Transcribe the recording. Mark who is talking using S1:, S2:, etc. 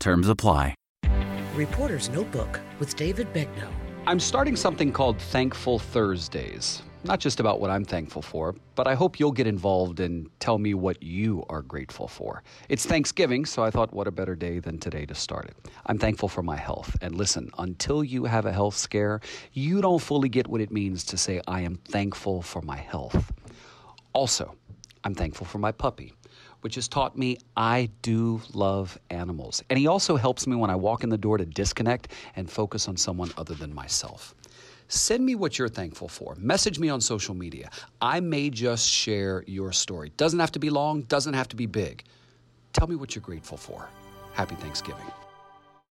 S1: Terms apply.
S2: Reporter's Notebook with David Begnaud.
S3: I'm starting something called Thankful Thursdays. Not just about what I'm thankful for, but I hope you'll get involved and tell me what you are grateful for. It's Thanksgiving, so I thought, what a better day than today to start it. I'm thankful for my health. And listen, until you have a health scare, you don't fully get what it means to say, I am thankful for my health. Also, I'm thankful for my puppy which has taught me I do love animals. And he also helps me when I walk in the door to disconnect and focus on someone other than myself. Send me what you're thankful for. Message me on social media. I may just share your story. Doesn't have to be long, doesn't have to be big. Tell me what you're grateful for. Happy Thanksgiving.